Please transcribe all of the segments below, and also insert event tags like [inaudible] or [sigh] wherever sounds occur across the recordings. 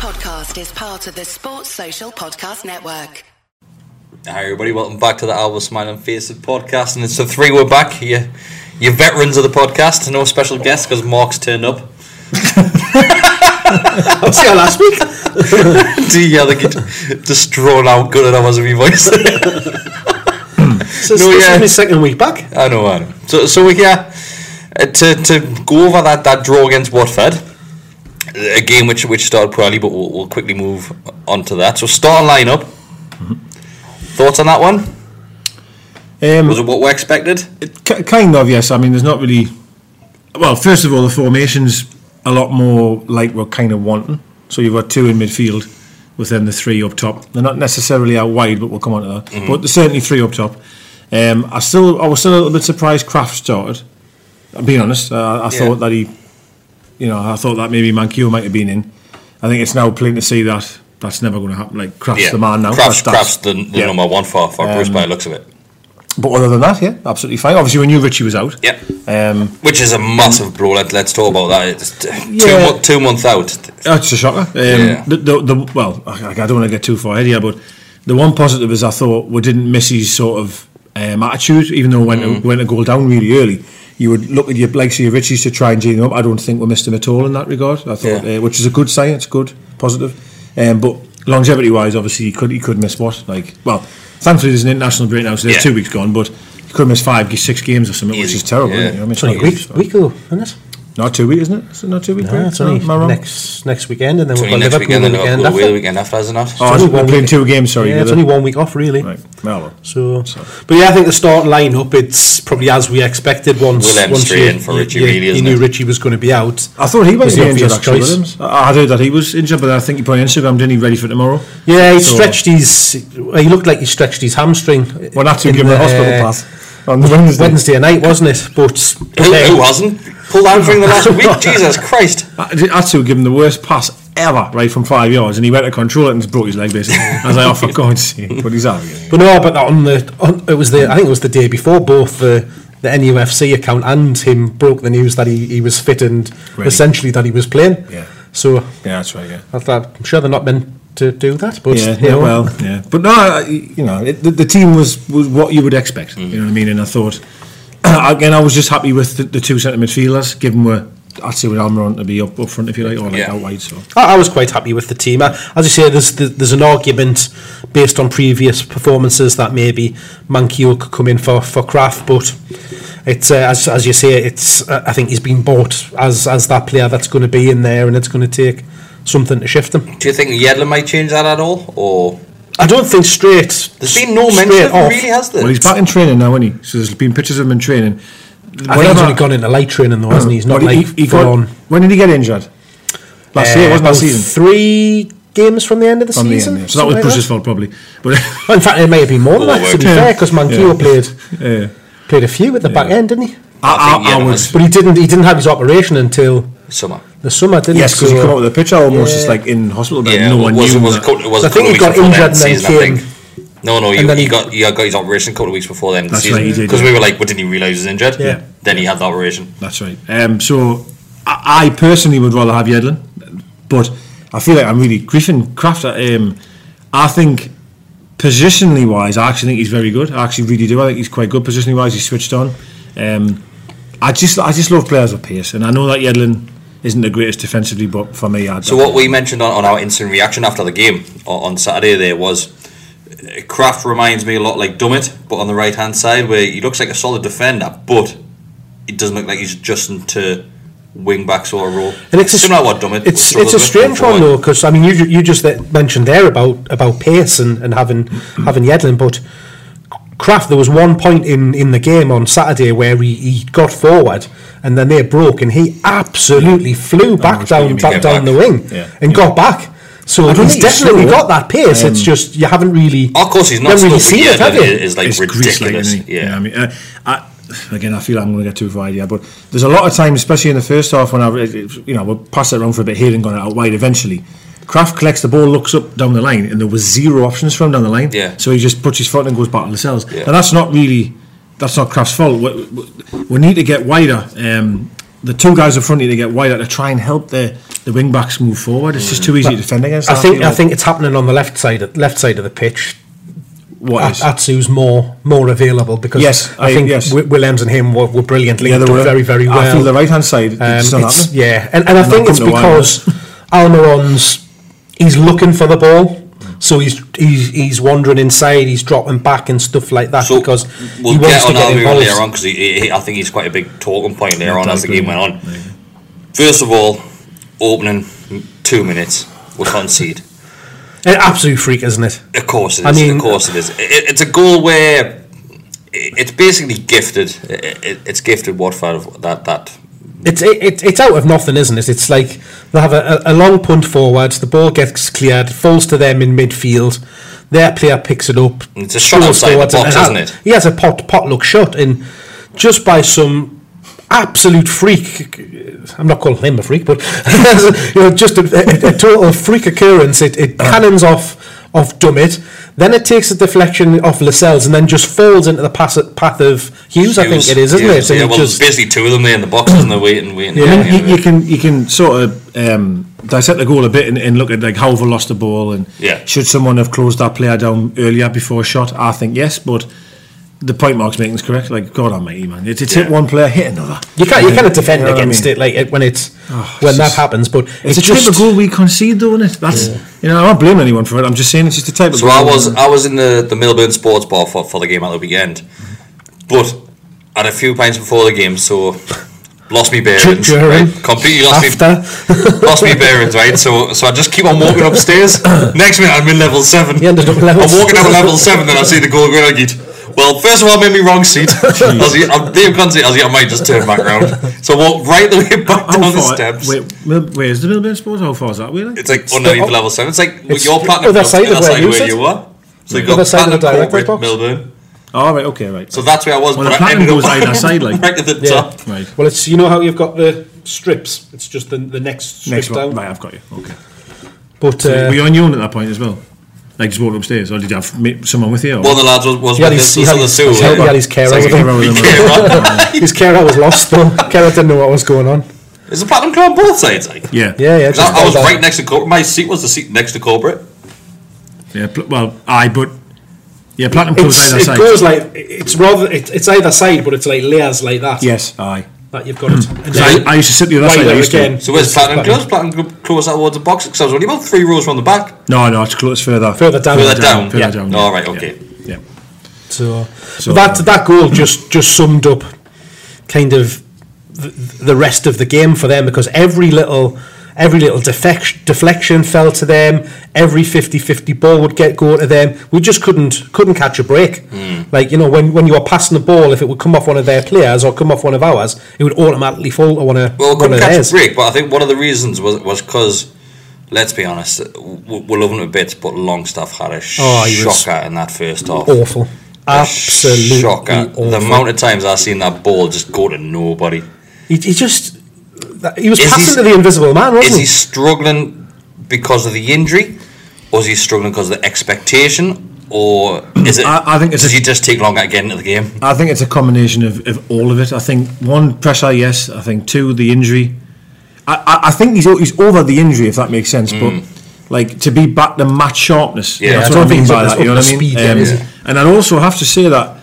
podcast is part of the Sports Social Podcast Network. Hi everybody, welcome back to the Alva Smiling Faces podcast, and it's the three we're back. You, you veterans of the podcast, no special guests because Mark's turned up. [laughs] I see you last week. [laughs] yeah, I think it just drawn out good enough as a wee voice. So [laughs] No, this yeah. is my second week back. I know, I know. So, so we yeah, uh, to to go over that, that draw against Watford, a game which which started poorly, but we'll, we'll quickly move on to that. So start lineup. Thoughts on that one? Um, Was it what we expected? K- kind of, yes. I mean, there's not really. Well, first of all, the formation's a lot more like we're kind of wanting. So you've got two in midfield, with then the three up top. They're not necessarily out wide, but we'll come on to that. But there's certainly three up top. Um, I still, I was still a little bit surprised Krafth started. I'm being honest. Uh, I Yeah. thought that he, you know, I thought that maybe Manquillo might have been in. I think it's now plain to see that that's never going to happen. Like Krafth's the man now. Krafth's, That's- Krafth's the, the yeah. number one for, for Bruce Um, by the looks of it. But other than that, yeah, absolutely fine. Obviously, we knew Ritchie was out. Yeah. Um, Which is a massive blow. Let, let's talk about that. It's two, Yeah. mo- two months out. That's a shocker. Um, Yeah. the, the, the, well, I, I don't want to get too far ahead here, but the one positive is I thought we didn't miss his sort of um, attitude, even though we went, Mm. to, went a goal down really early. You would look at your like your Ritchies to try and gene him up. I don't think we missed him at all in that regard. I thought, Yeah. uh, which is a good sign. It's good, positive. Um, but longevity wise, obviously, he could he could miss what like well. Thankfully, there's an international break now, so there's Yeah. two weeks gone. But he could miss five, six games or something, which is terrible. Yeah. You know, I mean, It's only a not week, huge, so- week ago, isn't it? Not two weeks, isn't it? Is it not two weeks? No, it's only Am I wrong? next next weekend, and then we've only got next Liverpool weekend the and weekend Liverpool away the after. weekend after, is it not? Oh, only we're one playing two games. Sorry, Yeah, it's only one week off, really. Right, well, well. So, but yeah, I think the start lineup it's probably as we expected. Once, Willems once straight in for Ritchie, you, really, you isn't knew it? Ritchie was going to be out. I thought he Was was the injured obvious actually. choice. Willems. I I heard that he was injured, but I think he put on Instagram, didn't he? Ready for tomorrow. Yeah, he So- stretched his. He looked like he stretched his hamstring. Well, that's to in give him a the, hospital pass on Wednesday. Wednesday night, wasn't it? But Who, yeah, who hasn't? Pulled out during the last [laughs] week? Jesus Christ. i Atsu gave him the worst pass ever, right from five yards, and he went to control it and just broke his leg basically. [laughs] As I was like, oh, for God's sake! But he's out again. But no, but that on the on, it was the I think it was the day before both the the NUFC account and him broke the news that he, he was fit and Ready. essentially that he was playing. Yeah. So Yeah, that's right. Yeah. I thought I'm sure they're not meant to do that, but Yeah, you yeah, know, well, yeah, but no, I- you know, it, the, the team was, was what you would expect. You know what I mean? And I thought, [clears throat] again, I was just happy with the, the two centre midfielders, given were Atsu and Almiron to be up, up front, if you like, or like Yeah. out wide. So I, I was quite happy with the team. I, as you say, there's there's an argument based on previous performances that maybe Manquillo could come in for for Krafth, but it's uh, as as you say, it's uh, I think he's been bought as as that player that's going to be in there, and it's going to take something to shift him. Do you think Yedlin might change that at all? Or I don't think straight. there's been no mention of it, off. really, has there? well, he's back in training now, isn't he? So there's been pictures of him in training. I think he's only gone into light training though, hasn't he? He's not Well, he- like he full got- When did he get injured? Last year, Uh, wasn't last season? Three games from the end of the From the season. end, yeah. So that was something like Bruce's fault, probably. But [laughs] Well, in fact, it may have been more than that, to be Yeah. fair, because Manquillo Yeah. played [laughs] yeah. played a few at the back end, didn't he? I I, I, I was But he didn't. He didn't have his operation until summer. the summer, didn't Yes, he? because he So- come up with a picture almost Yeah. just like in hospital bed. Yeah, no it one was, knew. it was, a couple, it was So a I think he got weeks before the injured end of the and season, then came- No, no, and then he he- got he got his operation a couple of weeks before the end of the season. right, he did, Because yeah. we were like, well, didn't he realise he was injured? Yeah. Then he had the operation. That's right. Um, so I, I personally would rather have Yedlin, but I feel like I'm really Griffin Krafth. Um, I think positionally wise, I actually think he's very good. I actually really do. I think he's quite good positionally wise. He's switched on. Um, I just I just love players with pace, and I know that Yedlin isn't the greatest defensively, but for me, I'd So what we mentioned on, on our instant reaction after the game on, on Saturday there was uh, Krafth reminds me a lot like Dummett, but on the right hand side where he looks like a solid defender, but it doesn't look like he's adjusting to wing back sort of role. And it's a, similar what Dummett. It's it's a strange one though, because I mean, you you just mentioned there about about pace and, and having [clears throat] having Yedlin, but Krafth, there was one point in, in the game on Saturday where he, he got forward and then they broke and he absolutely flew back it's down back down back. the wing Yeah. and got back. So I he's definitely slow. got that pace. it's Um, just you haven't really. Of course, he's not haven't slow, seen yeah, it, have you? is like It's grease-like, ridiculous. isn't yeah. I mean, uh, I, again, I feel I'm going to get too far here, but there's a lot of times, especially in the first half, when I, you know, we'll pass it around for a bit here and going out wide eventually. Krafth collects the ball, looks up down the line, and there was zero options for him down the line. Yeah. So he just puts his foot and goes back to the cells. Yeah. And that's not really, that's not Krafth's fault. We, we, we need to get wider. Um, the two guys in front need to get wider to try and help the the wing backs move forward. It's just too easy to defend against. I that, think feel I think it's happening on the left side left side of the pitch. what is. At- Atsu's more more available because Yes, I, I- think yes. Wi- Willems and him were, were brilliant, Yeah, they were. very very well. I feel the right hand side. Um, it's not it's- yeah, and, and I Not think it's come to wire. because Almiron's he's looking for the ball, so he's he's he's wandering inside, he's dropping back and stuff like that So because we'll he wants get to get involved. later on because he, he, I think he's quite a big talking point later Yeah, on as the game went on. Yeah. First of all, opening two minutes, we concede. An absolute freak, isn't it? Of course it is. I mean- of course it is. It, it's a goal where it- it's basically gifted. It, it, it's gifted Watford that that. It's it, it, it's out of nothing, isn't it? It's like they have a, a, long punt forward, the ball gets cleared, falls to them in midfield. Their player picks it up. It's a shot outside the box, isn't it? He has a pot pot look shot, and just by some absolute freak. I'm not calling him a freak, but [laughs] you know, just a, a, a total freak occurrence. It, it cannons off off Dummett, then it takes a deflection off Lascelles, and then just falls into the pass, path of Hughes. I think it is, isn't Hughes, it? And Yeah, it well, just, there's basically two of them there in the box, and they're waiting, waiting. Yeah, I mean, you, you can you can sort of um, dissect the goal a bit and, and look at like how have we lost the ball and Yeah. should someone have closed that player down earlier before a shot? I think yes, but the point Mark's making is correct. Like God Almighty, man, it's, it's hit one player, hit another. You can't you cannot defend You know what I against mean? it like it, when it's Oh, when it's that just- happens. But It's, it's a type just of goal we concede, though, isn't it? That's you know, I'm not blaming anyone for it. I'm just saying it's just a type of So goal. I was I was in the, the Milburn Sports Bar for, for the game at the weekend, but I had a few pints before the game, so lost me bearings. During, right? Completely lost me after. [laughs] lost me bearings, right? So so I just keep on walking upstairs. [coughs] Next minute I'm in level seven. You ended up level I'm walking up level seven, and I see the goal going. I get. Well, first of all, I made me wrong seat. I was, I'm Dave Conte. I was, I might just turn back round. So I walked right the way back How down the far- steps. Wait, Mil- where's the Milburn Sports? How far is that, really? It's like underneath the- level seven. It's like It's your platinum other club, side the of other where side you where sit. you were. So you Other got side of the platinum director's corporate box. Milburn. Oh, right, okay, right. So that's where I was. Well, but the I platinum ended goes up either side, [laughs] like. right at the Yeah. top. right. Well, it's you know how you've got the strips. It's just the the next strip Next down. one. Right, I've got you. Okay. But So uh, were you on your own at that point as well? Like just walked upstairs, or did you have ma- someone with you? Or? One of the lads was, was he had with his, us, he had the his, two. he had- he had [laughs] [laughs] his carer with like him. a hero He with them. came. His carer was lost though. [laughs] carer didn't know what was going on. Is the platinum club on both sides? Like? Yeah, Yeah, yeah. 'Cause just I, I was like right next to corporate. My seat was the seat next to corporate. yeah. pl- Well, aye, but yeah, platinum clubs It's, either it side. goes like it's rather it, it's either side, but it's like layers like that. yes, aye. That you've got it. [clears throat] And 'Cause I, I used to sit the other Right side. I there used to- again. So where's It's platinum platinum. club? Platinum club close towards the box because I was only about three rows from the back. No, no, it's close further. Further down. Further down. Further Yeah. down. All right, okay. Yeah. So, So- that uh, that goal just just summed up kind of the, the rest of the game for them because every little every little defection, deflection fell to them every 50-50 ball would get go to them we just couldn't couldn't catch a break hmm. like you know when, when you were passing the ball if it would come off one of their players or come off one of ours it would automatically fall to one of, Well, one couldn't of catch theirs a break, but I think one of the reasons was was because, let's be honest, we're loving it a bit, but Longstaff had a Oh, shocker in that first half. awful absolutely shocker. awful. The amount of times I've seen that ball just go to nobody. he, he just he was Is he- passing to the invisible man wasn't Is he he struggling because of the injury, or is he struggling because of the expectation, or is it? I- I think it's does a- he just take longer to get into the game? I think it's a combination of, of all of it. I think one pressure, yes. I think two the injury. I, I, I think he's he's over the injury if that makes sense. But like to be back to match sharpness. Mm. Yeah, that's I what don't I mean by that. up You know what I mean? speed yet, Um, is he? and I'd also have to say that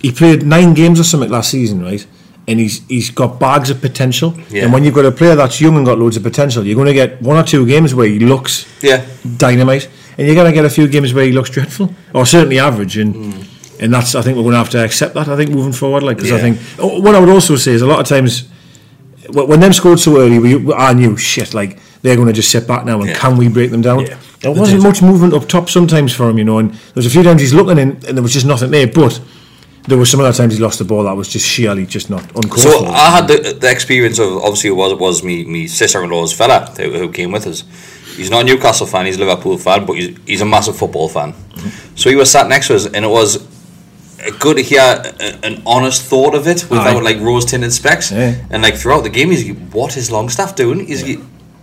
he played nine games or something last season, right? And he's he's got bags of potential. Yeah. And when you've got a player that's young and got loads of potential, you're going to get one or two games where he looks Yeah. dynamite, and you're going to get a few games where he looks dreadful, or certainly average, and hmm. and that's I think we're going to have to accept that. I think moving forward, like because I think oh, what I would also say is a lot of times when them scored so early, we I knew shit like they're going to just sit back now, and Yeah. can we break them down? Yeah. There wasn't much movement up top sometimes for him, you know, and there was a few times he's looking in, and there was just nothing there, but. There was some other times he lost the ball that was just sheerly just not uncalled So for. I had the, the experience of obviously it was it was me me sister in law's fella who, who came with us. He's not a Newcastle fan, he's a Liverpool fan, but he's, he's a massive football fan. So he was sat next to us, and it was good to hear a, an honest thought of it without Aye. like rose tinted specs. Yeah. And like throughout the game, he's what is Longstaff doing? He's like,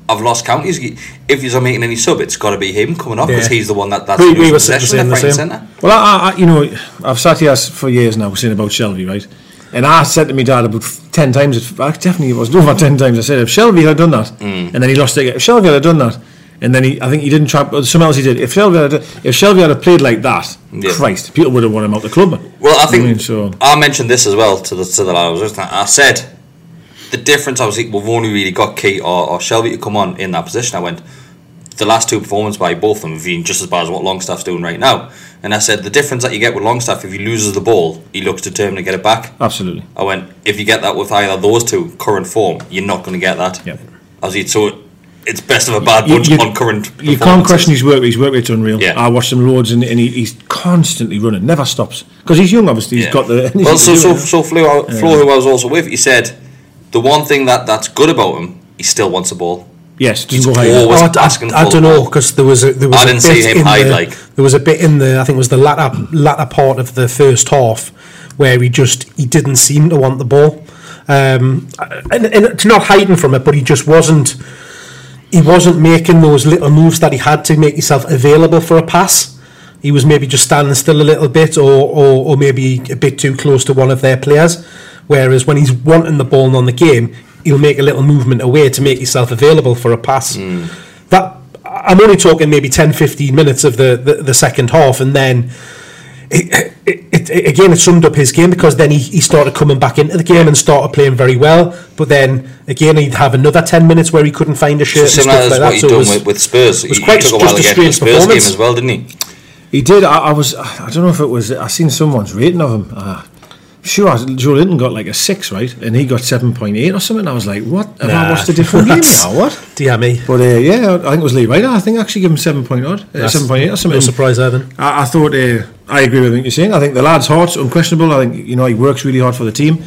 I've lost count. He's if he's not making any sub, it's got to be him coming off because Yeah. he's the one that that's We- we were possession left, the right, and centre. Well, I, I, you know, I've sat here for years now saying about Shelvey, right? And I said to me dad about ten times, it definitely it was over [laughs] ten times. I said if Shelvey had done that, Mm. and then he lost it. If Shelvey had done that, and then he, I think he didn't try. But something else he did. If Shelvey had, if Shelvey had played like that, Yeah. Christ, people would have won him out the club. Well, I think mean, so I mentioned this as well to the to the lad. I. I said the difference. Obviously, we've only really got Ki or, or Shelvey to come on in that position. I went the last two performances by both of them have been just as bad as what Longstaff's doing right now. And I said the difference that you get with Longstaff if he loses the ball, he looks determined to get it back. absolutely. I went if you get that with either of those two current form, you're not going to get that. Yep. Obviously, so it's best of a bad You- bunch you- on current. You can't question his work. His work rate's unreal. Yeah. I watched him loads, and, and he, he's constantly running, never stops because he's young. Obviously, he's Yeah. got the. [laughs] well, so so so Flo, Flo, who I was also with, he said the one thing that that's good about him, he still wants the ball. yes, he's go high. always- Oh, I, asking I, I for don't know ball. because there was a, there was I a didn't bit see him in hide, the, like- there was a bit in the I think it was the latter latter part of the first half where he just he didn't seem to want the ball, um, and, and it's not hiding from it, but he just wasn't he wasn't making those little moves that he had to make himself available for a pass. He was maybe just standing still a little bit, or, or, or maybe a bit too close to one of their players. Whereas when he's wanting the ball and on the game, he'll make a little movement away to make himself available for a pass. That I'm only talking maybe 10, 15 minutes of the, the, the second half, and then it, it, it, again, it summed up his game because then he, he started coming back into the game and started playing very well. But then again, he'd have another 10 minutes where he couldn't find a So shirt and similar stuff as like what that. he's So it done was- with, with Spurs. was He- quite took a just while a to get the strange Spurs game performance. as well, didn't he? He did. I, I was. I don't know if it was. I seen someone's rating of him. Uh, sure, Joelinton got like a six, right, and he got seven point eight or something. I was like, what? Have I watched a different game [laughs] that's- now? What? Dear me. But uh, yeah, I think it was Lee Ryder. I think I actually give him seven point odd, uh, That's seven point eight or something. No surprise, Evan. I, I thought uh, I agree with what you're saying. I think the lad's heart's unquestionable. I think you know he works really hard for the team.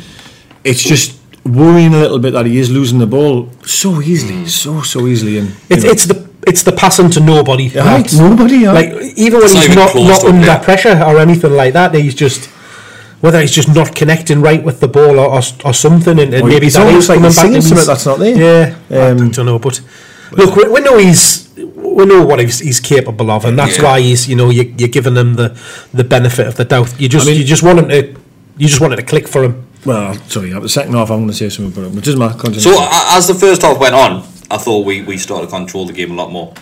It's just worrying a little bit that he is losing the ball so easily, so so easily. And It's, know. it's the it's the passing to nobody. Yeah, that- nobody, yeah. Like even when It's he's even not not under player. pressure or anything like that, he's just whether he's just not connecting right with the ball or or, or something, and, and Or maybe it's that almost like coming back. singing something that's not there. Yeah, I Um, don't know, but look, we, we know he's we know what he's, he's capable of, and that's Yeah. why he's you know you, you're giving him the the benefit of the doubt. You just I mean- you just want him to you just wanted to click for him. well, sorry, the second half I'm going to say something about it, which is my. So as the first half went on, I thought we, we started to control the game a lot more.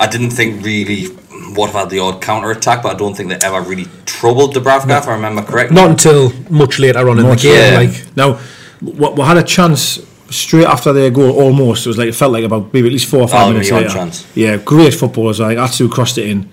I didn't think really what had the odd counter attack, but I don't think they ever really troubled Dubravka, if I remember correctly. Not until much later on in the game, yeah. like Now, we, we had a chance straight after their goal, almost. It was like it felt like about maybe at least four or five Oh, minutes later. chance. Yeah, great footballers. Like Atsu crossed it in.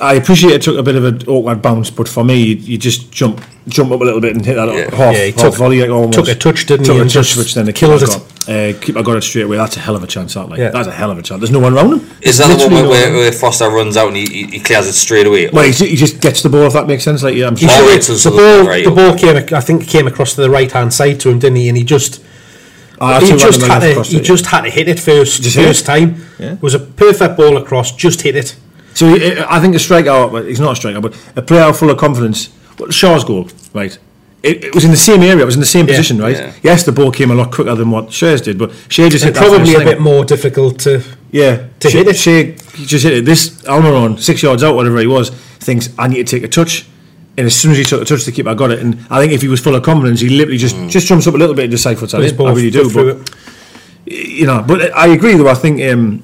I appreciate it took a bit of an awkward bounce, but for me, you, you just jump jump up a little bit and hit that Yeah. half, Yeah, he half took- volley. Like almost. took a touch, didn't took he, a touch, which then the killed it. got. Uh, keeper got it straight away. That's a hell of a chance. That like Yeah. that's a hell of a chance. There's no one around him. Is that the one where, no where, where Foster runs out and he, he, he clears it straight away? Well, he, he just gets the ball if that makes sense. Like yeah, I'm He Oh, should- right, so- so the the- ball, right, the okay. ball came. I think came across to the right hand side to him, didn't he? And he just, Ah, he just had to, he it. just had to hit it first, Just first it? time. Yeah. It was a perfect ball across. Just hit it. So I think a striker, well, he's not a striker, but a player full of confidence. Well, Schar's goal, right? It, it was in the same area, it was in the same Yeah. position, right? Yeah. Yes, the ball came a lot quicker than what Schar's did, but Schar just hit And that probably a bit more difficult to. Yeah, to Schar, hit it. Schar he just hit it. This Almiron, six yards out, whatever he was, thinks I need to take a touch. And as soon as he took a touch, the keeper got it. And I think if he was full of confidence, he literally just just jumps up a little bit and just side foots that his in. ball I really do. through But you know, but I agree though. I think um,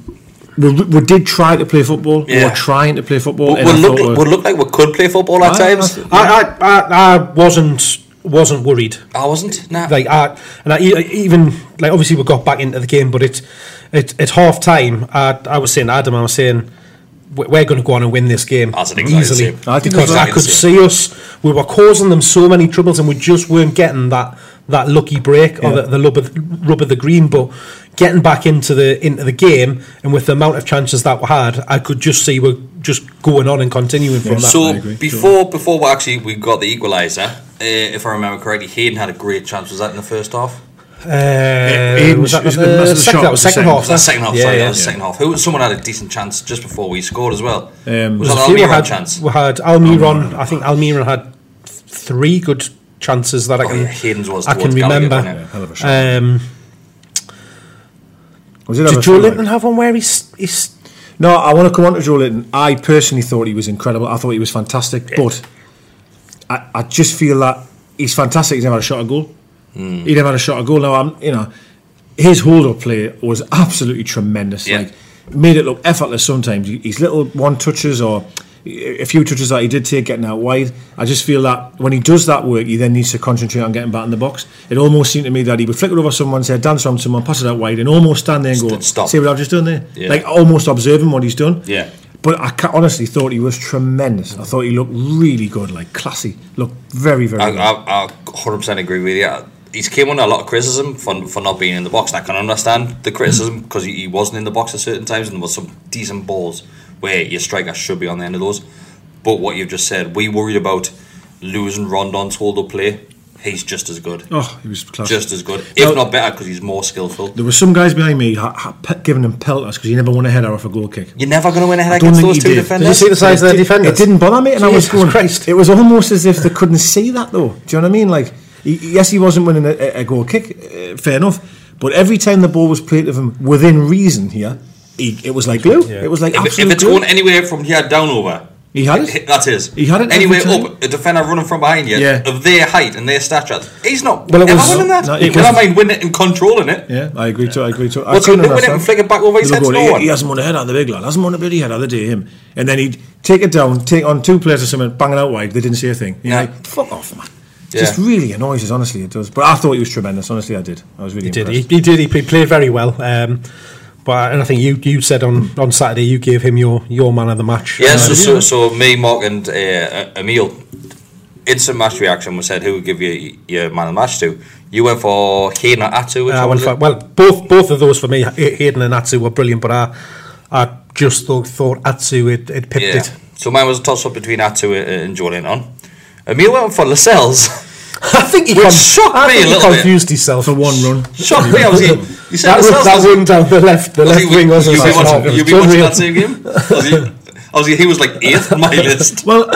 we, we did try to play football. We were trying to play football. Would, and I would, look, thought we- looked like we could play football at I- times. I- I, I, I, I wasn't wasn't worried. I wasn't. Nah. Like I and I even like obviously we got back into the game, but it it at half time I, I was saying to Adam, I was saying "We- we're going to go on and win this game That's easily. I because I could see us. We were causing them so many troubles, and we just weren't getting that that lucky break or Yeah. the, the rub, of, rub of the green. But getting back into the into the game, and with the amount of chances that we had, I could just see we're just going on and continuing from that. So agree, before before we actually we got the equaliser, uh, if I remember correctly, Hayden had a great chance. Was that in the first half? uh, Aiden- was that, was the, it- was it the second, shot? that was Was the second second? half. Was that second half? Yeah, sorry, yeah. that was second half. Who? Someone had a decent chance just before we scored as well. Um, was There's that a we Almiron had, chance? we had Almiron. I think Almiron had three good chances that I Oh, can yeah, Hayden's was I can towards Gallowgate, remember. wasn't it? hell of a shot. Um, Was it did ever Joelinton have one where he's, he's No, I want to come on to Joelinton. I personally thought he was incredible. I thought he was fantastic, but I, I just feel that he's fantastic. He's never had a shot at goal. Hmm. He never had a shot at goal. Now, I'm, you know, his hold-up play was absolutely tremendous. Yeah. Like, made it look effortless sometimes. His little one touches or a few touches that he did take getting out wide. I just feel that when he does that work, he then needs to concentrate on getting back in the box. It almost seemed to me that he would flick it over someone, say dance around someone, pass it out wide, and almost stand there and go, stop. "See what I've just done there?" Yeah. Like almost observing what he's done. Yeah. But I honestly thought he was tremendous. I thought he looked really good, like classy. Looked very, very I, good. I, I 100% agree with you. He's came under a lot of criticism for, for not being in the box, and I can understand the criticism because he, he wasn't in the box at certain times, and there was some decent balls where your striker should be on the end of those. But what you've just said, we worried about losing Rondon's hold up play. He's just as good, oh, he was class. just as good, if No. not better, because he's more skillful. there were some guys behind me ha- ha- pe- giving him pelters because he never won a header off a goal kick. You're never going to win a head against those he two did. defenders. Did you see the size of their It- defenders? It didn't bother me, and I was going. Christ. It was almost as if they couldn't see that, though. Do you know what I mean? Like, he, yes, he wasn't winning a, a goal kick, uh, fair enough. But every time the ball was played of him within reason here, he, it was like glue. It was like If, if it's glue. going anywhere from here down over, He had it. That's his. He had it every Anywhere up, a defender running from behind you, Yeah. of their height and their stature, he's not Well, it ever was- winning that. No, he it can was- mind winning it and controlling it. Yeah, I agree to. I agree to. I What's couldn't he doing it and flick it back over his People head go, to no he, one? he hasn't won a header, the big lad. Hasn't won a bloody header the day him. And then he'd take it down, take on two players or something, bang it out wide. They didn't say a thing. You're Yeah. like, fuck off, man. It Yeah. Just really annoys us, honestly, it does. But I thought he was tremendous, honestly, I did. I was really He did. He, he did. He played- played very well. Um, but and I think you you said on, on Saturday you gave him your, your man of the match. Yeah, so, so, so me, Mark, and uh, Emil, instant match reaction. We said who would give you your man of the match to. You went for Hayden or Atsu. Which Uh, I went for, well, both both of those for me, Hay- Hayden and Atsu were brilliant, but I I just thought, thought Atsu had, had pipped yeah. it. So mine was a toss up between Atsu and Joelinton. Emil went for Lascelles. [laughs] I think he, Which con- shocked I me think a he little bit. confused himself. For one run. Shocked me. I was like, you said that, run, Lascelles. that was- run down the left, the left he- wing was you be like, watching, you was be watching unreal. that same game? Was he, I was, he was like eighth on my [laughs] list. Well,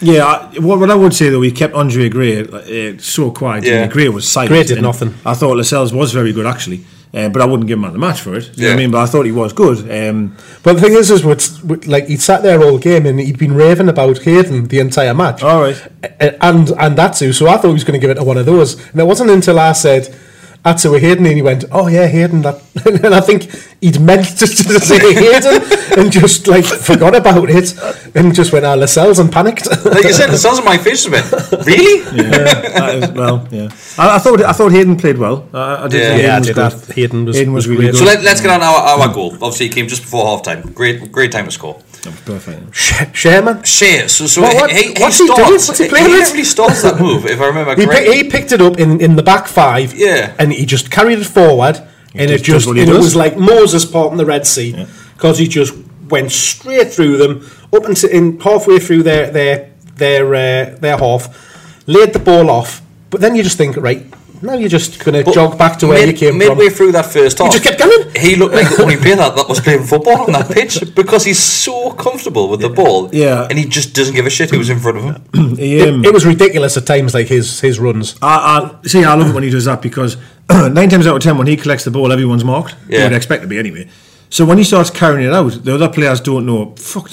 yeah, I- what, what I would say though, he kept Andre Gray uh, so quiet. Yeah. Yeah. Gray was silent. Gray did nothing. I thought Lascelles was very good actually, uh, but I wouldn't give him man the match for it. Do you know what Yeah. I mean? But I thought he was good. Um, But the thing is, is with, with, like he'd sat there all game and he'd been raving about Hayden the entire match. All right. A- and and Atsu. So I thought he was going to give it to one of those, and it wasn't until I said Atsu or Hayden, and he went, "Oh yeah, Hayden." That, [laughs] and I think he'd meant to, to say Hayden and just like forgot about it and just went, "Ah, Lascelles," and panicked. Like you said, Lascelles on my face a bit. Really? [laughs] that is, well, yeah. I, I thought I thought Hayden played well. I, I did. Yeah. yeah, I Hayden was did good. that. Hayden was, Hayden was really great. good. So let, let's get on our, our goal. Obviously, it came just before half time. Great, great time to score. That was perfect. Sh- Sherman. Schar, so, so What- what- he, he, what's he doing? What's he playing he literally starts that move, if I remember He, correctly. pick, he picked it up in, in the back five, Yeah. and he just carried it forward, and it just does just what he and it was like Moses parting the Red Sea because he just went straight through them up into in halfway through their their their uh, their half, laid the ball off, but then you just think right now you're just going to jog back to where mid- you came midway from. through that first half. just kept going. He looked [laughs] like the only player that, that was playing football on that pitch because he's so comfortable with the ball. Yeah. And he just doesn't give a shit who's in front of him. [clears throat] He, um, It, it was ridiculous at times, like his his runs. I, I see. I love it when he does that because [clears throat] nine times out of ten, when he collects the ball, everyone's marked. Yeah. You would expect to be anyway. So when he starts carrying it out, the other players don't know. Fuck.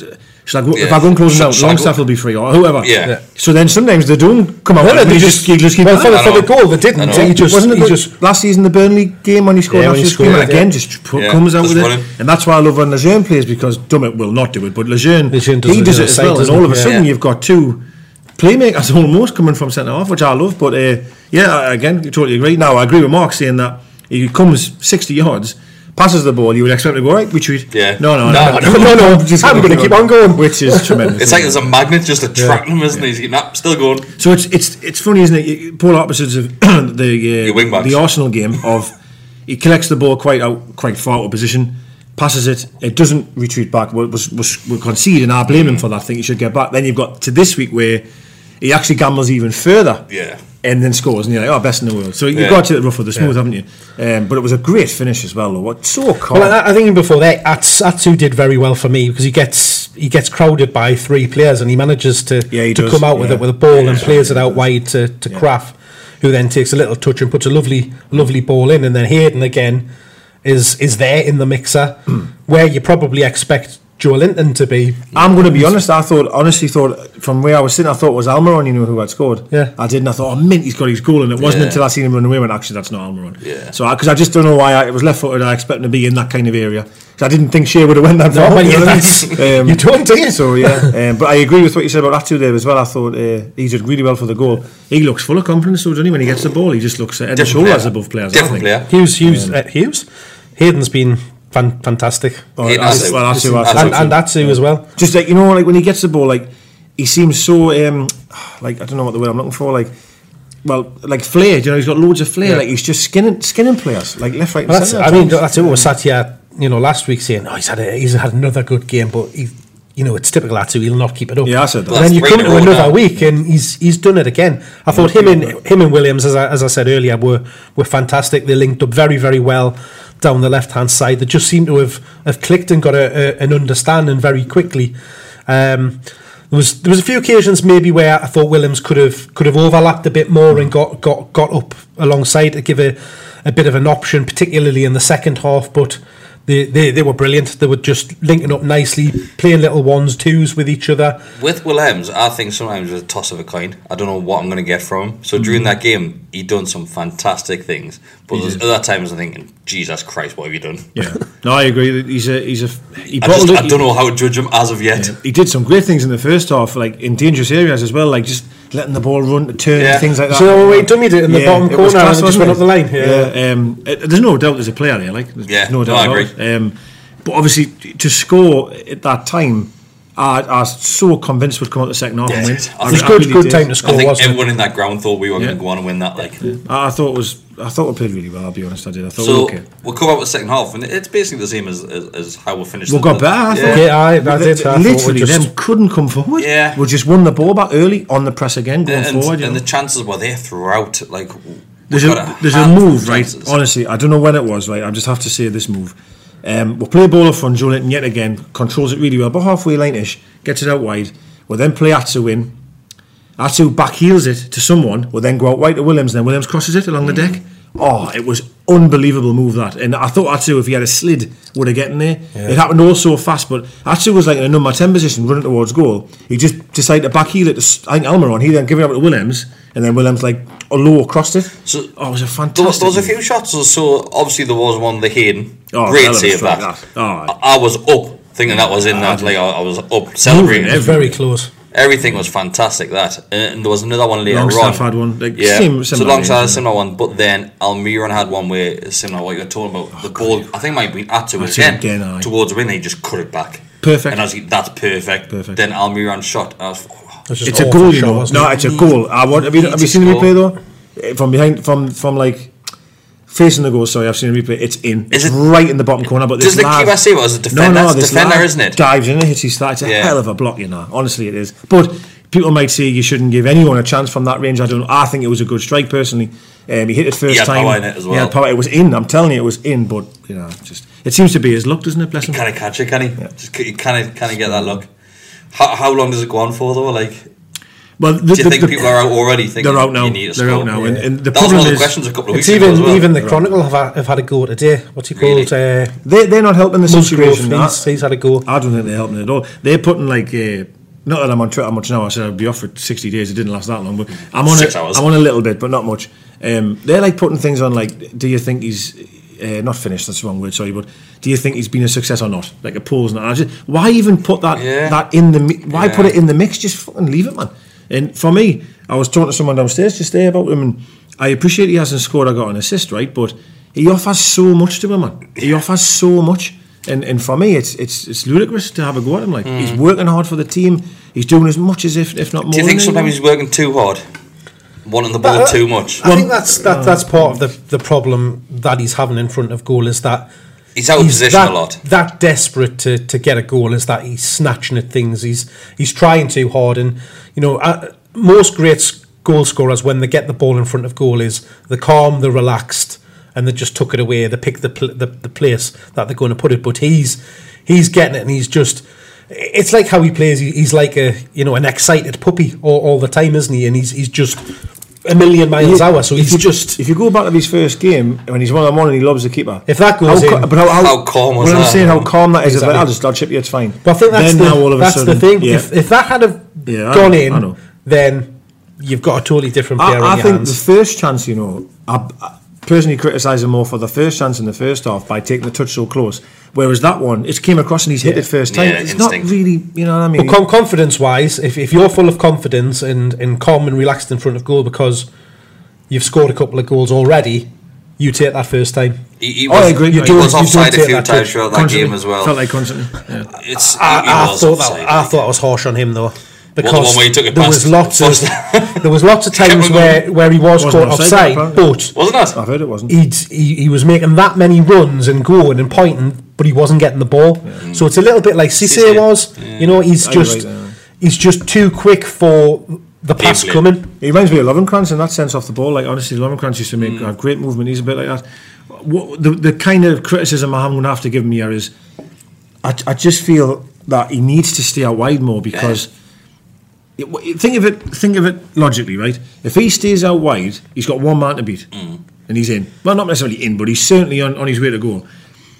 Should I go, If I go and close it Should- out, should I Longstaff will be free or whoever. Yeah. Yeah. So then sometimes they don't come out. No, no, and they he just- he just keep. well, for the- for the goal, they didn't. know. He just wasn't it he the, just last season the Burnley game when he scored Yeah, yeah, when he just scored, again yeah. just put, Yeah, comes out just with running. it and that's why I love when Lejeune plays because Dummett will not do it but Lejeune, Lejeune does he does it other as well and all of a sudden you've got two playmakers [laughs] almost coming from centre half which I love but uh, yeah again totally agree now I agree with Mark saying that he comes 60 yards passes the ball you would expect him to go right retreat Yeah. no no No, no no, no, Just I'm gonna keep on going. which is [laughs] tremendous It's like there's a magnet just attracting him, isn't it? He's nah, still going. So it's it's it's funny, isn't it? Polar opposites of [clears throat] the uh, the Arsenal game of he collects the ball quite out quite far out of position, passes it, it doesn't retreat back. Was was, was we concede, and I blame him for that. I think he should get back. Then you've got to this week where he actually gambles even further. Yeah. And then scores, and you're like, oh, best in the world. So you've Yeah. got to the rough with the smooth, haven't you? Um, but it was a great finish as well, though. What so calm. Well, I, I think before that, Atsu did very well for me because he gets he gets crowded by three players and he manages to Yeah, he to does, come out with it with a ball and plays it out wide to to Krafth, who then takes a little touch and puts a lovely lovely ball in, and then Hayden again is is there in the mixer [clears throat] where you probably expect Joelinton to be. I'm going to be honest. I thought, honestly, thought from where I was sitting, I thought it was Almiron. You know who had scored. Yeah. I did, and I thought, oh, mint, he's got his goal, and it wasn't Yeah. until I seen him run away when actually that's not Almiron. Yeah. So because I, just don't know why I, it was left footed. I expect him to be in that kind of area. 'Cause I didn't think Schar would have went that far. but you yeah, know what I that's- Um, you don't, do you? So yeah, [laughs] um, but I agree with what you said about Atu there as well. I thought uh, he did really well for the goal. He looks full of confidence, so doesn't he? When he gets the ball, he just looks at the Different shoulders player. above players. I Different think. player. Hughes, Hughes, uh, Hughes. Hayden's been fan, fantastic. Oh, Yeah, that's- Atu. well, Atu, Atu, and, Atu. and Atsu as well. Just like you know, like when he gets the ball, like he seems so um, like I don't know what the word I'm looking for, like. Well, like flair, you know, he's got loads of flair. Yeah. Like he's just skinning, skinning players, like left, right, and Well, that's, centre. I mean, times. that's it. We sat here, you know, last week saying, "Oh, he's had a, he's had another good game," but he, you know, it's typical Atu. He'll not keep it up. Yeah, I said that. And then you come to in a row another now. week, and he's he's done it again. I thought him and him and Willems, as I, as I said earlier, were were fantastic. They linked up very very well down the left hand side. They just seem to have have clicked and got a, a, an understanding very quickly. Um, there was there was a few occasions maybe where I thought Willems could have could have overlapped a bit more and got got got up alongside to give a, a bit of an option, particularly in the second half. But they, they, they were brilliant. They were just linking up nicely, playing little ones, twos with each other. With Willems, I think sometimes it's a toss of a coin. I don't know what I'm going to get from him. So mm-hmm. during that game, he done some fantastic things. But there's other times I'm thinking, Jesus Christ, what have you done? yeah, [laughs] no, I agree. He's a he's a he I, just, it. I don't know how to judge him as of yet. He did some great things in the first half, like in dangerous areas as well, like just letting the ball run, turn, Yeah. things like that. So we dummied it in the bottom corner and class, it just wasn't went up the line, yeah. Yeah, um, it- there's no doubt there's a player there, like there's Yeah, no no, doubt. I about agree. it. Um, but obviously, to score at that time, I, I was so convinced would come out the second half Yeah, and win. it is. I It was I good, really good did. time to score. I score, think wasn't it? everyone in that ground thought we were Yeah. going to go on and win that. Like, I, I thought it was. I thought we played really well. I'll be honest. I did. I thought we so were okay. we'll come out with the second half, and it's basically the same as, as, as how we finished. We the- got better. I Yeah. thought. Yeah, I- I did. I Literally, just- them couldn't come forward. Yeah. we just won the ball back early on the press again, going and, forward. and know. the chances were there throughout. Like, There's we've a, there's a move, right? Honestly, I don't know when it was, right? I just have to say this move. Um, we'll play a ball up front, Joelinton yet again, controls it really well, but halfway line ish, gets it out wide. We'll then play Atsu in. Atsu back heels it to someone, we'll then go out wide to Willems, then Willems crosses it along the mm. deck. Oh, it was unbelievable move that. And I thought Atsu, if he had a slid, would have gotten there. It happened all so fast, but Atsu was like in a number 10 position running towards goal. He just decided to back heel it to, S- I think, Almiron. He then gave it up to Willems, and then Willems, like, a low crossed it. So- oh, it was a fantastic. was- there was a few shots, so obviously there was one the Hayden. Oh, Great hell of a save strike, that. that. Oh. I, I was up thinking that was in ah, that. Like I, I was up celebrating. Moving It very close. Everything was fantastic. That and there was another one later Longstaff on. had one, like, yeah. same- so similar Longstaff had a similar one, but then Almiron had one where similar what you're talking about. Oh, the ball, I think, it might be at Atu again, again, aye. towards the win. He just cut it back. Perfect. And I was like, that's perfect. Perfect. Then Almiron shot. I was, oh, It was just It's a awful goal, you know. No, it? it's a goal. I want. Have you, have you seen the to replay though? From behind, from from like facing the goal. Sorry, I've seen the replay. It's in. Is it's it- right in the bottom corner. But Does the lad- it was a defender? No, no, this defender, isn't it? Dives in and hits his thigh. It's a Yeah. hell of a block, you know. Honestly, it is. But people might say you shouldn't give anyone a chance from that range. I don't. I think it was a good strike personally. Um, he hit it first had time. power in it as He well. power. It was in. I'm telling you, it was in. But you know, just it seems to be his luck, doesn't it? Bless him. Can he catch it? Can he? Yeah. Just can he, can he get that look? How, how long does it go on for though? Like, Well, the, do you the- think the- people are out already? Thinking They're out now. You need to They're out now. And, and the that was problem one of the is questions a couple of It's weeks ago even as well. even the Chronicle have, ha- have had a go today. What's he Really? called? Uh, they they're not helping the situation. He's, he's had a go. I don't think they're helping at all. They're putting like uh, not that I'm on Twitter much now. I said I'd be off for sixty days. It didn't last that long, but I'm on Six it. hours. I'm on a little bit, but not much. Um, they're like putting things on like, do you think he's uh, not finished? That's the wrong word. Sorry, but do you think he's been a success or not? Like a polls and that. I just, why even put that Yeah. that in the why Yeah. put it in the mix? Just fucking leave it, man. And for me, I was talking to someone downstairs just there about him, and I appreciate he hasn't scored I got an assist, right? But he offers so much to him, man. He offers so much. And, and for me, it's it's it's ludicrous to have a go at him. Like he's working hard for the team. He's doing as much as if if not more. Do you think than sometimes he's working too hard, wanting the ball Uh, too much? I think that's that, that's part of the, the problem that he's having in front of goal is that He's out of position that, a lot. That desperate to, to get a goal is that he's snatching at things. He's he's trying too hard, and you know uh, most great goal scorers when they get the ball in front of goal is the calm, the relaxed, and they just took it away. They pick the pl- the, the place that they're going to put it. But he's he's getting it, and he's just. It's like how he plays. He- He's like a you know an excited puppy all, all the time, isn't he? And he's he's just a million miles hour. So if you, just if you go back to his first game when he's one on one and he loves the keeper. If that goes how, in- but how, how, How calm was What I'm that? saying, how calm that is. It's like, I'll just I'll chip you. It's fine. But I think that's then the now all of a that's sudden, the thing. Yeah. If, if that had have Yeah, gone know, in, then you've got a totally different player I, on I your think hands. the first chance, you know, I, I personally criticise him more for the first chance in the first half by taking the touch so close. Whereas that one, it came across and he's hit it first time. Yeah, it's instinct. not really, you know what I mean? Com- confidence wise, if, if you're full of confidence and, and calm and relaxed in front of goal because you've scored a couple of goals already, you take that first time. He, he Oh, I agree. You do- was you do offside a take few that times throughout that Constantly. game as well. Felt like constantly. Yeah. It's he, I, he I was thought offside. that I thought that was harsh on him though. Because one where he took it there past was lots of [laughs] there was lots of times where, where he was caught offside, offside, but wasn't it? I've heard it wasn't. he'd, he he was making that many runs and going and pointing, but he wasn't getting the ball. So it's a little bit like Cisse Cisse, was. You know, he's you're just right he's just too quick for the pass Gameplay. coming. He reminds me of Lovenkrands in that sense off the ball. Like honestly, Lovenkrands used to make Mm. a great movement. He's a bit like that. What, the the kind of criticism I'm going to have to give him here is, I, I just feel that he needs to stay out wide more because. It- Think of it. Think of it logically, right? If he stays out wide, he's got one man to beat, Mm. and he's in. Well, not necessarily in, but he's certainly on, on his way to goal.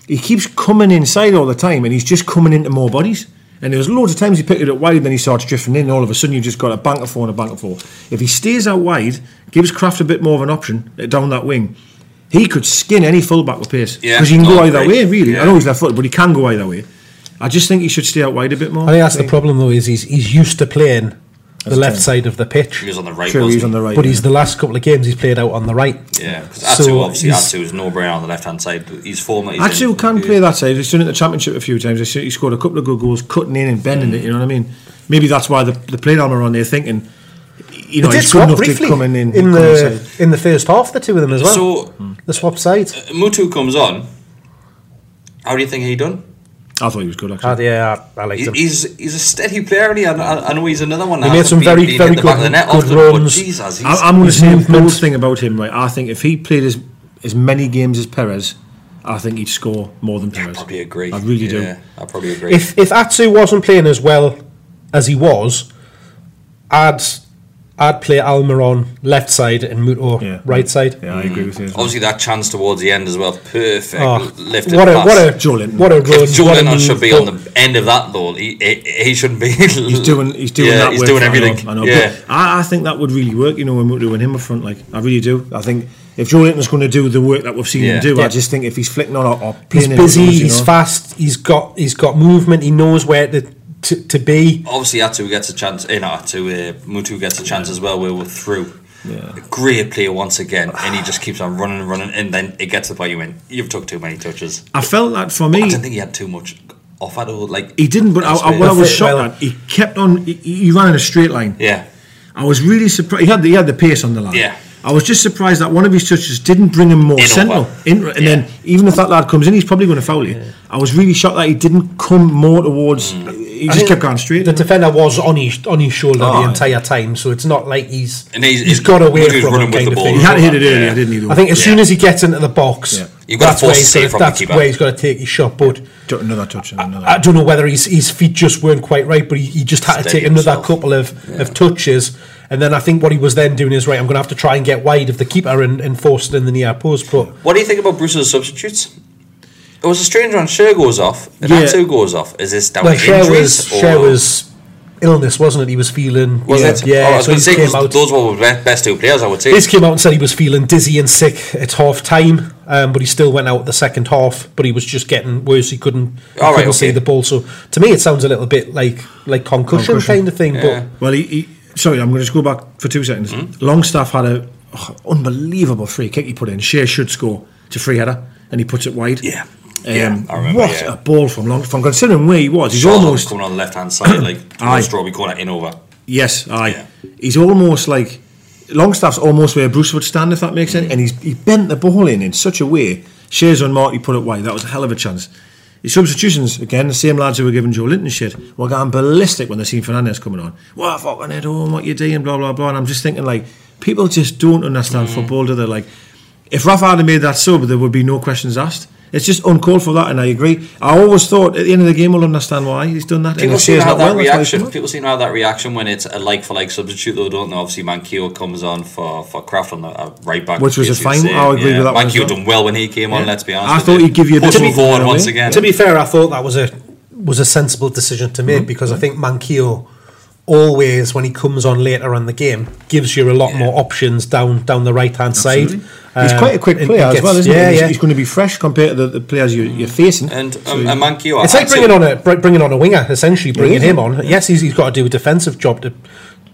He keeps coming inside all the time, and he's just coming into more bodies. And there's loads of times he picked it up wide, then he starts drifting in, and all of a sudden you've just got a bank of four and a bank of four. If he stays out wide, gives Krafth a bit more of an option uh, down that wing, he could skin any fullback with pace. Yeah, Because he can go either great. way, really. Yeah. I know he's left footed, but he can go either way. I just think he should stay out wide a bit more. I think that's the problem though. Is he's he's used to playing the That's left true. side of the pitch, He was on the right. True, wasn't he's on the right. but yeah. he's the last couple of games he's played out on the right. Yeah, because So Atsu obviously Atsu is no brainer on the left hand side. But He's former. he's Atsu in- can play that side. He's done it in the championship a few times. He scored a couple of good goals, cutting in and bending it. You know what I mean? Maybe that's why the the played armour on there thinking, you know, They did he's swap briefly in, in, in the inside. in the first half. The two of them as well. So the swap sides. Uh, Muto comes on. How do you think he done? I thought he was good actually. Ah, yeah, I, I liked him. He's he's a steady player. And he, I, I I know he's another one. He made some very, very hit the back of good- good often, runs. Jesus, he's, I- I'm going to his say a movement- thing about him. Right, I think if he played as as many games as Perez, I think he'd score more than Perez. I Perez. probably agree. I really do. Yeah, I probably agree. If if Atsu wasn't playing as well as he was, I'd I'd play Almiron left side and Muto Yeah. right side. Yeah, I agree with you. well. Obviously, that chance towards the end as well, perfect. Oh, lifted what a pass. what a Joelinton. what a run! If Joe what a should be on the end of that though. He he, he shouldn't be. He's doing he's doing [laughs] yeah, that. He's work, doing I know, everything. I know. Yeah. But I, I think that would really work. You know, when we're doing him up front, like I really do. I think if Joelinton's going to do the work that we've seen Yeah. him do, Yeah. I just think if he's flicking on or, or He's playing in busy. those, he's know. fast. He's got he's got movement. He knows where to to, to be. Obviously, Atu gets a chance. Eh, not Atu. Uh, Muto gets a chance as well. Where we're through. Yeah. A great player once again, and he just keeps on running and running, and then it gets to the point you win. You've took too many touches. I felt that for me. I didn't think he had too much off at all. Like He didn't, but I, I, what I was shocked at, he kept on. He, he ran in a straight line. yeah, I was really surprised. He had the, he had the pace on the line. Yeah. I was just surprised that one of his touches didn't bring him more In central. In, and Yeah. then even if that lad comes in, he's probably going to foul you. I was really shocked that he didn't come more towards. Mm. He just kept going straight. The defender was on his on his shoulder Oh, the yeah. entire time, so it's not like he's And he's- he's he's- got away Muto's from running him with kind the of ball. he had to hit it Yeah. earlier, didn't he? Though? I think as Yeah. soon as he gets into the box, Yeah. You've got that's where he's save got the that's where he's got to take his shot. But another touch and another. I don't know whether his, his feet just weren't quite right, but he, he just had to Steady take another couple of, of touches. And then I think what he was then doing is right. I'm going to have to try and get wide of the keeper and, and force it in the near post. But What do you think about Bruce's substitutes? It was a strange one. Schar goes off, and Yeah. Atu goes off. Is this down well, to Schar injuries? was Schar or- was illness, wasn't it? He was feeling Was yeah, it? Yeah, Oh, I was so going he to say came 'cause out. those were the best two players. I would say. His came out and said he was feeling dizzy and sick at half time, um, but he still went out the second half. But he was just getting worse. He couldn't, he couldn't see okay. the ball. So to me, it sounds a little bit like like concussion, Concussion. kind of thing. Yeah. Well, he, he, sorry, I'm going to just go back for two seconds. Hmm? Longstaff had a oh, unbelievable free kick he put in. Schar should score to free header, and he puts it wide. Yeah. Um, Yeah, I remember, What yeah. a ball from Long. From considering where he was, he's Shaw almost coming on the left hand side, like [clears throat] Aye. Strawberry corner in over. yes, aye. Yeah. He's almost like Longstaff's almost where Bruce would stand, if that makes sense. And he's he bent the ball in in such a way. Shares on Marty put it wide. That was a hell of a chance. His substitutions again, the same lads who were giving Joelinton shit, were going ballistic when they seen Fernandez coming on. What fucking head home, what you doing, blah blah blah. And I'm just thinking like people just don't understand football, do they? Like if Rafa had made that sub, there would be no questions asked. It's just uncalled for that, and I agree. I always thought at the end of the game we'll understand why he's done that. People if seem to have that well, that's why he's reaction. People seem to have that reaction when it's a like for like substitute, though, don't they? Obviously, Manquillo comes on for for Krafth on the uh, right back, Which was a fine- I'll agree with that one as Manquillo well. done well when he came on. Yeah. Let's be honest. I thought he'd give you a bit him of- forward in once again. To be fair, I thought that was a was a sensible decision to Mm-hmm. make because I think Manquillo always, when he comes on later in the game, gives you a lot Yeah. more options down down the right hand side. Absolutely. He's Um, quite a quick and player he as well, isn't yeah, he? He's, Yeah, he's going to be fresh compared to the, the players you, you're facing. and So um, he- Manquillo, It's like bringing on a bringing on a winger, essentially bringing is, him yeah. on. Yes, he's, he's got to do a defensive job to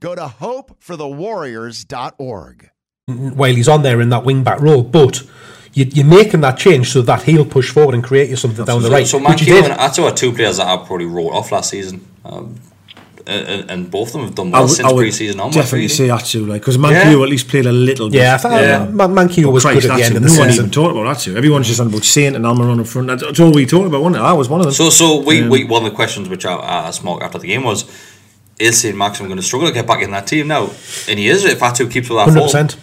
go to hopeforthewarriors.org. while he's on there in that wing back role, but. You, you're making that change so that he'll push forward and create you something down the right, so which he Manquillo and Atsu are two players that I probably wrote off last season. Um, and, and both of them have done I well would, since I would pre-season onwards. definitely really. say Atsu, like because Manquillo Yeah. at least played a little bit. Yeah, I thought uh, Man- Manquillo But was Christ, good at the Atsu, end of the no one even talked about Atsu. Everyone's just on about Saint and Almiron up front. That's, that's all we talked about, wasn't it? I was one of them. So, so we, Um, we one of the questions which I, I asked Mark after the game was, is St Maxim going to struggle to get back in that team now? And he is if Atsu keeps with that Hundred form. percent.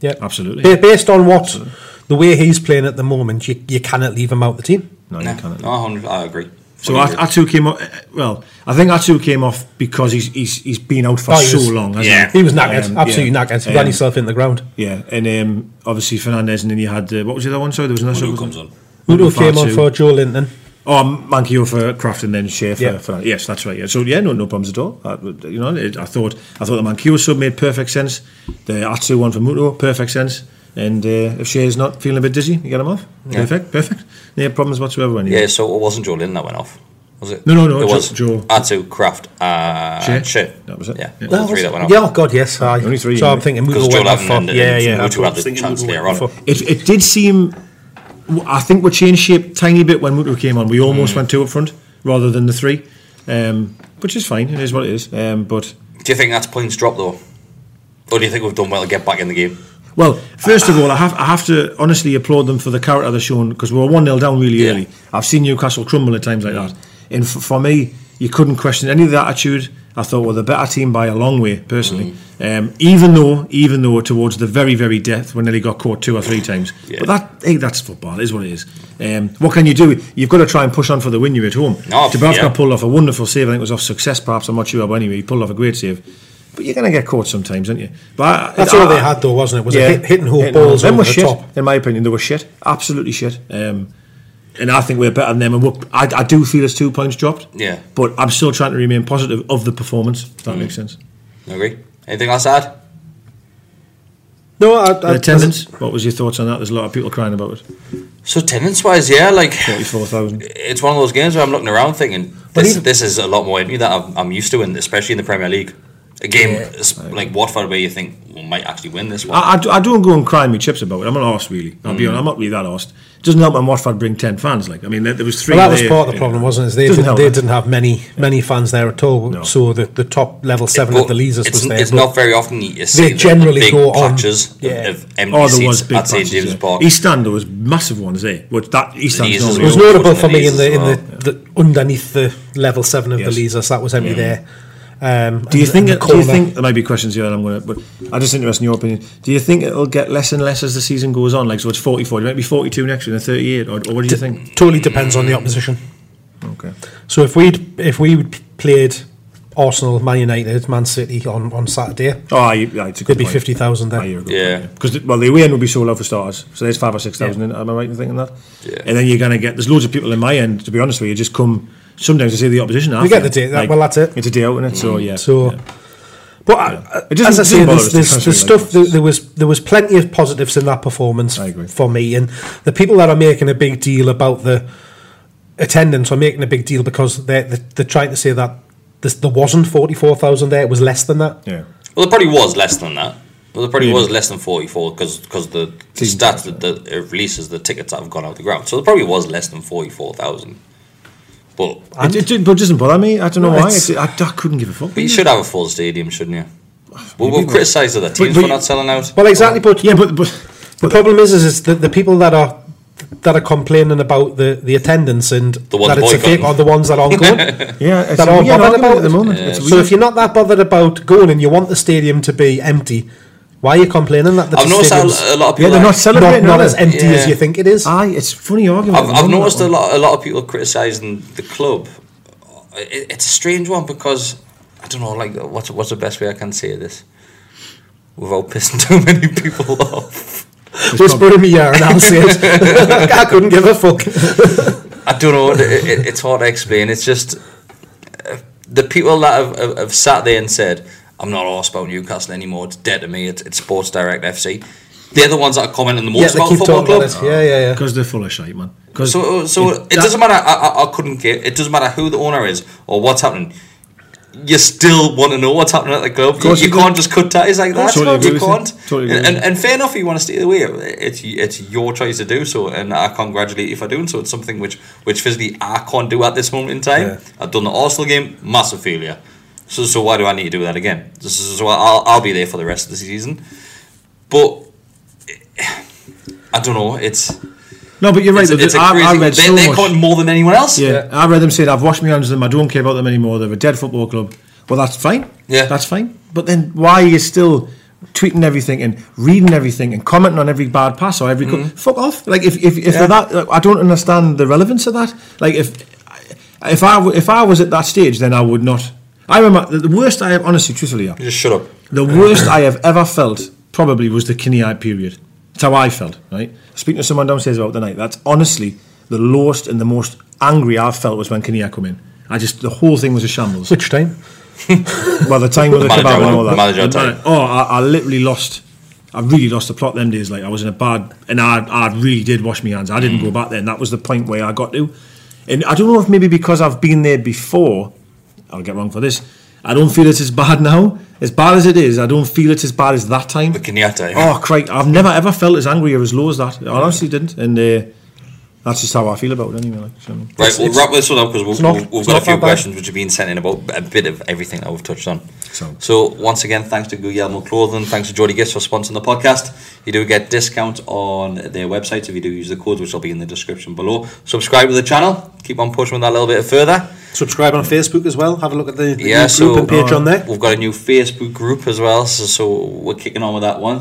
Yeah, Absolutely. Ba- Based on what the way he's playing at the moment, you, you cannot leave him out the team. no, Nah, you can't. no, 100 I agree. So Fully At- agree. Atsu came off. Well, I think Atsu came off because he's he's he's been out for Oh, so was- long. hasn't Yeah. He was knackered, Um, absolutely yeah. knackered. He Um, ran himself in the ground. Yeah, and um, obviously Fernandez, and then you had uh, what was it? the other one? Sorry, there was another. Muto one, comes on. Udo Udo came on for Joelinton. Oh, Manquillo for Krafth and then Schar for, Yeah. for yes, that's right. Yeah. So yeah, no, no problems at all. I, you know, it, I thought I thought the Manquillo sub made perfect sense. The Atsu one for Muto, perfect sense. And uh, if Schar's not feeling a bit dizzy, you get him off. Yeah. Perfect, perfect. No problems whatsoever. Anyway. Yeah, so it wasn't Joe Lynn that went off, was it? No, no, no, It Jo- was Joe- Atsu, Krafth, uh, Schar. Schar. That was it. Yeah, Yeah. those are the three that went off. Yeah, oh God, yes. aye. Only three, So yeah. I'm thinking Because Muto Joe went off and- Yeah, and yeah. Muto I had the chance later on. It, it did seem. I think we changed shape tiny bit when Muto came on. We almost Mm. went two up front rather than the three, um, which is fine. It is what it is. Um, but Do you think that's points drop though? Or do you think we've done well to get back in the game? Well, first of all, I have I have to honestly applaud them for the character they've shown because we were one 0 down really Yeah. early. I've seen Newcastle crumble at times like that, and f- for me, you couldn't question any of the attitude. I thought we're the better team by a long way, personally. Mm. Um, even though, even though towards the very, very death when nearly got caught two or three times. Yeah. But that, hey, that's football. It is what it is. Um, what can you do? You've got to try and push on for the win. You're at home. No, Dubravka yeah. pulled off a wonderful save. I think it was off Success, perhaps. I'm not sure, but anyway, he pulled off a great save. But you're going to get caught sometimes, aren't you? But That's I- all they had, though, wasn't it? Was a hit, hit and hope Hitting balls Them over were the shit, top. in my opinion. They were shit, absolutely shit. Um, and I think we're better than them. And we're, I, I do feel it's two points dropped. Yeah. But I'm still trying to remain positive of the performance. If that Mm. makes sense. Agree? Anything else to add? No, I, I, The attendance. What was your thoughts on that? There's a lot of people crying about it. So attendance wise, yeah, like Forty-four thousand. it's one of those games where I'm looking around thinking this, even- this is a lot more in me that I'm, I'm used to, and especially in the Premier League. A game s- like Watford where you think we might actually win this one. I, I, do- I don't go and cry me chips about it. I'm not arsed really. I'll be Mm. honest. I'm not really that arsed. It doesn't help when Watford bring ten fans. Like I mean, there, there was three. Well, that was part of the problem, wasn't it? They, Doesn't they didn't have many many fans there at all. No. So the, the top level seven But of the Leazes it's, was there. it's not very often you see they the- the generally big go on- patches of- yeah. of oh, empty Oh, there was big at St. James yeah. Park. East Stand there was massive ones there. But that East Stand Leeds is as It was notable for me in the in Unfortunately, the, the underneath the level seven of Yes. the Leazes. That was empty there. Um, Do you and- think? and It, do you think there might be questions here? that I'm going to, but I'm just interested in your opinion. Do you think it'll get less and less as the season goes on? Like, so it's 44. It might be 42 next year and 38, or, or what do you think? totally depends on the opposition. Okay. So if we'd if we played Arsenal, Man United, Man City on, on Saturday, Oh, aye, aye, it's a good there'd be point. fifty thousand Aye, there. you're a Yeah. Because well, the away end will be so low for starters. So there's five or six thousand. in Am I right in thinking that? Yeah. And then you're going to get there's loads of people in my end. To be honest with you, just come. Sometimes I see the opposition. after. get the day- that- well, that's it. It's a day out, isn't it? So mm. yeah. So, yeah. but uh, I, It doesn't- as I say, doesn't there's, there's, there's doesn't stuff. like There, there was there was plenty of positives in that performance I agree. for me, and the people that are making a big deal about the attendance are making a big deal because they're they're, they're trying to say that this, there wasn't forty four thousand there; it was less than that. yeah. Well, it probably was less than that. Well, there probably Maybe. was less than 44 because the, the stats that the, it releases the tickets that have gone out the ground. So there probably was less than 44,000. But, It, it, it, but it doesn't bother me. I don't know No, why. It's, I, I couldn't give a fuck. but you should have a full stadium, shouldn't you? Well, we've but- criticised other teams but for not selling out. Well, exactly, but Yeah, but, but the problem is, is, is the, the people that are that are complaining about the, the attendance and The that it's a fake are the ones that aren't [laughs] going. yeah, it's that are bothered about at the moment. Yeah. So if you're not that bothered about going and you want the stadium to be empty, why are you complaining that the I've noticed stadium's a lot of people. yeah, they're not are- not, celebrating. not are as they? empty as you think it is? Aye, it's a funny argument. I've, I've noticed a lot, a lot of people criticising the club. It, it's a strange one because I don't know, like what's what's the best way I can say this without [laughs] pissing too many people off. Whisper in my ear and I'll say it. [laughs] I couldn't give a fuck. I don't know. It, it, it's hard to explain. It's just uh, the people that have, have, have sat there and said, "I'm not arsed about Newcastle anymore. It's dead to me. It's, it's Sports Direct FC." They're the ones that are commenting the Yeah, most they about keep football talking club. about it. Yeah, yeah, yeah. Because they're full of shite, man. 'Cause So, uh, so it, that- doesn't matter. I, I, I couldn't care. It doesn't matter who the owner is or what's happening. You still want to know what's happening at the club. You, you you can't just cut ties like that. Totally agree you can't. Totally and, and, and fair enough, if you want to stay away. It's it's your choice to do so, and I congratulate you for doing so. It's something which which physically I can't do at this moment in time. Yeah. I've done the Arsenal game, massive failure. So so why do I need to do that again? Is, so I'll I'll be there for the rest of the season, but. I don't know. It's no, but you're right. it's, it's I, crazy. I read they, so they're much. caught more than anyone else. Yeah, I read them saying I've washed my hands of them. I don't care about them anymore. They're a dead football club. Well, that's fine. Yeah. that's fine. But then why are you still tweeting everything and reading everything and commenting on every bad pass or every co- mm-hmm. fuck off? Like if if, if they're that, like, I don't understand the relevance of that. Like if if I if I was at that stage, then I would not. I remember the, the worst I have honestly, truthfully, yeah, Just shut up. the worst I have ever felt probably was the Kinnear period. That's how I felt, right? Speaking to someone downstairs about the night, that's honestly the lowest and the most angry I've felt was when Kinnear come in. I just, the whole thing was a shambles. Which time? [laughs] Well, the time with the Manager kebab and all that. manager And, time. Oh, I, I literally lost. I really lost the plot them days. Like I was in a bad, and I, I really did wash my hands. I didn't Mm. go back there, and that was the point where I got to. And I don't know if maybe because I've been there before, I'll get wrong for this. I don't feel it's as bad now. As bad as it is, I don't feel it's as bad as that time. The Kenyatta. Oh, Christ, I've never ever felt as angry or as low as that. I honestly didn't, and uh, that's just how I feel about it anyway. Like, so, Right, It's- we'll it's- wrap this one up because we've, not- we've, we've got a few that bad. questions which have been sent in about a bit of everything that we've touched on. So- So, once again, thanks to Guglielmo Clothing, thanks to Geordie Gifts for sponsoring the podcast. You do get discount on their website if you do use the codes, which will be in the description below. Subscribe to the channel. Keep on pushing that a little bit further. Subscribe on Facebook as well. Have a look at the, the Yeah, new so group and page uh, on there. We've got a new Facebook group as well, so, so we're kicking on with that one.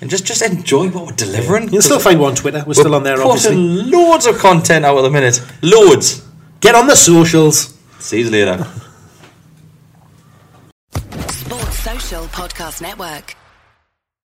And just just enjoy what we're delivering. You'll still find one on Twitter. We're still on there, putting obviously. loads of content out at the minute. Loads. Get on the socials. See you later. Sports Social Podcast Network.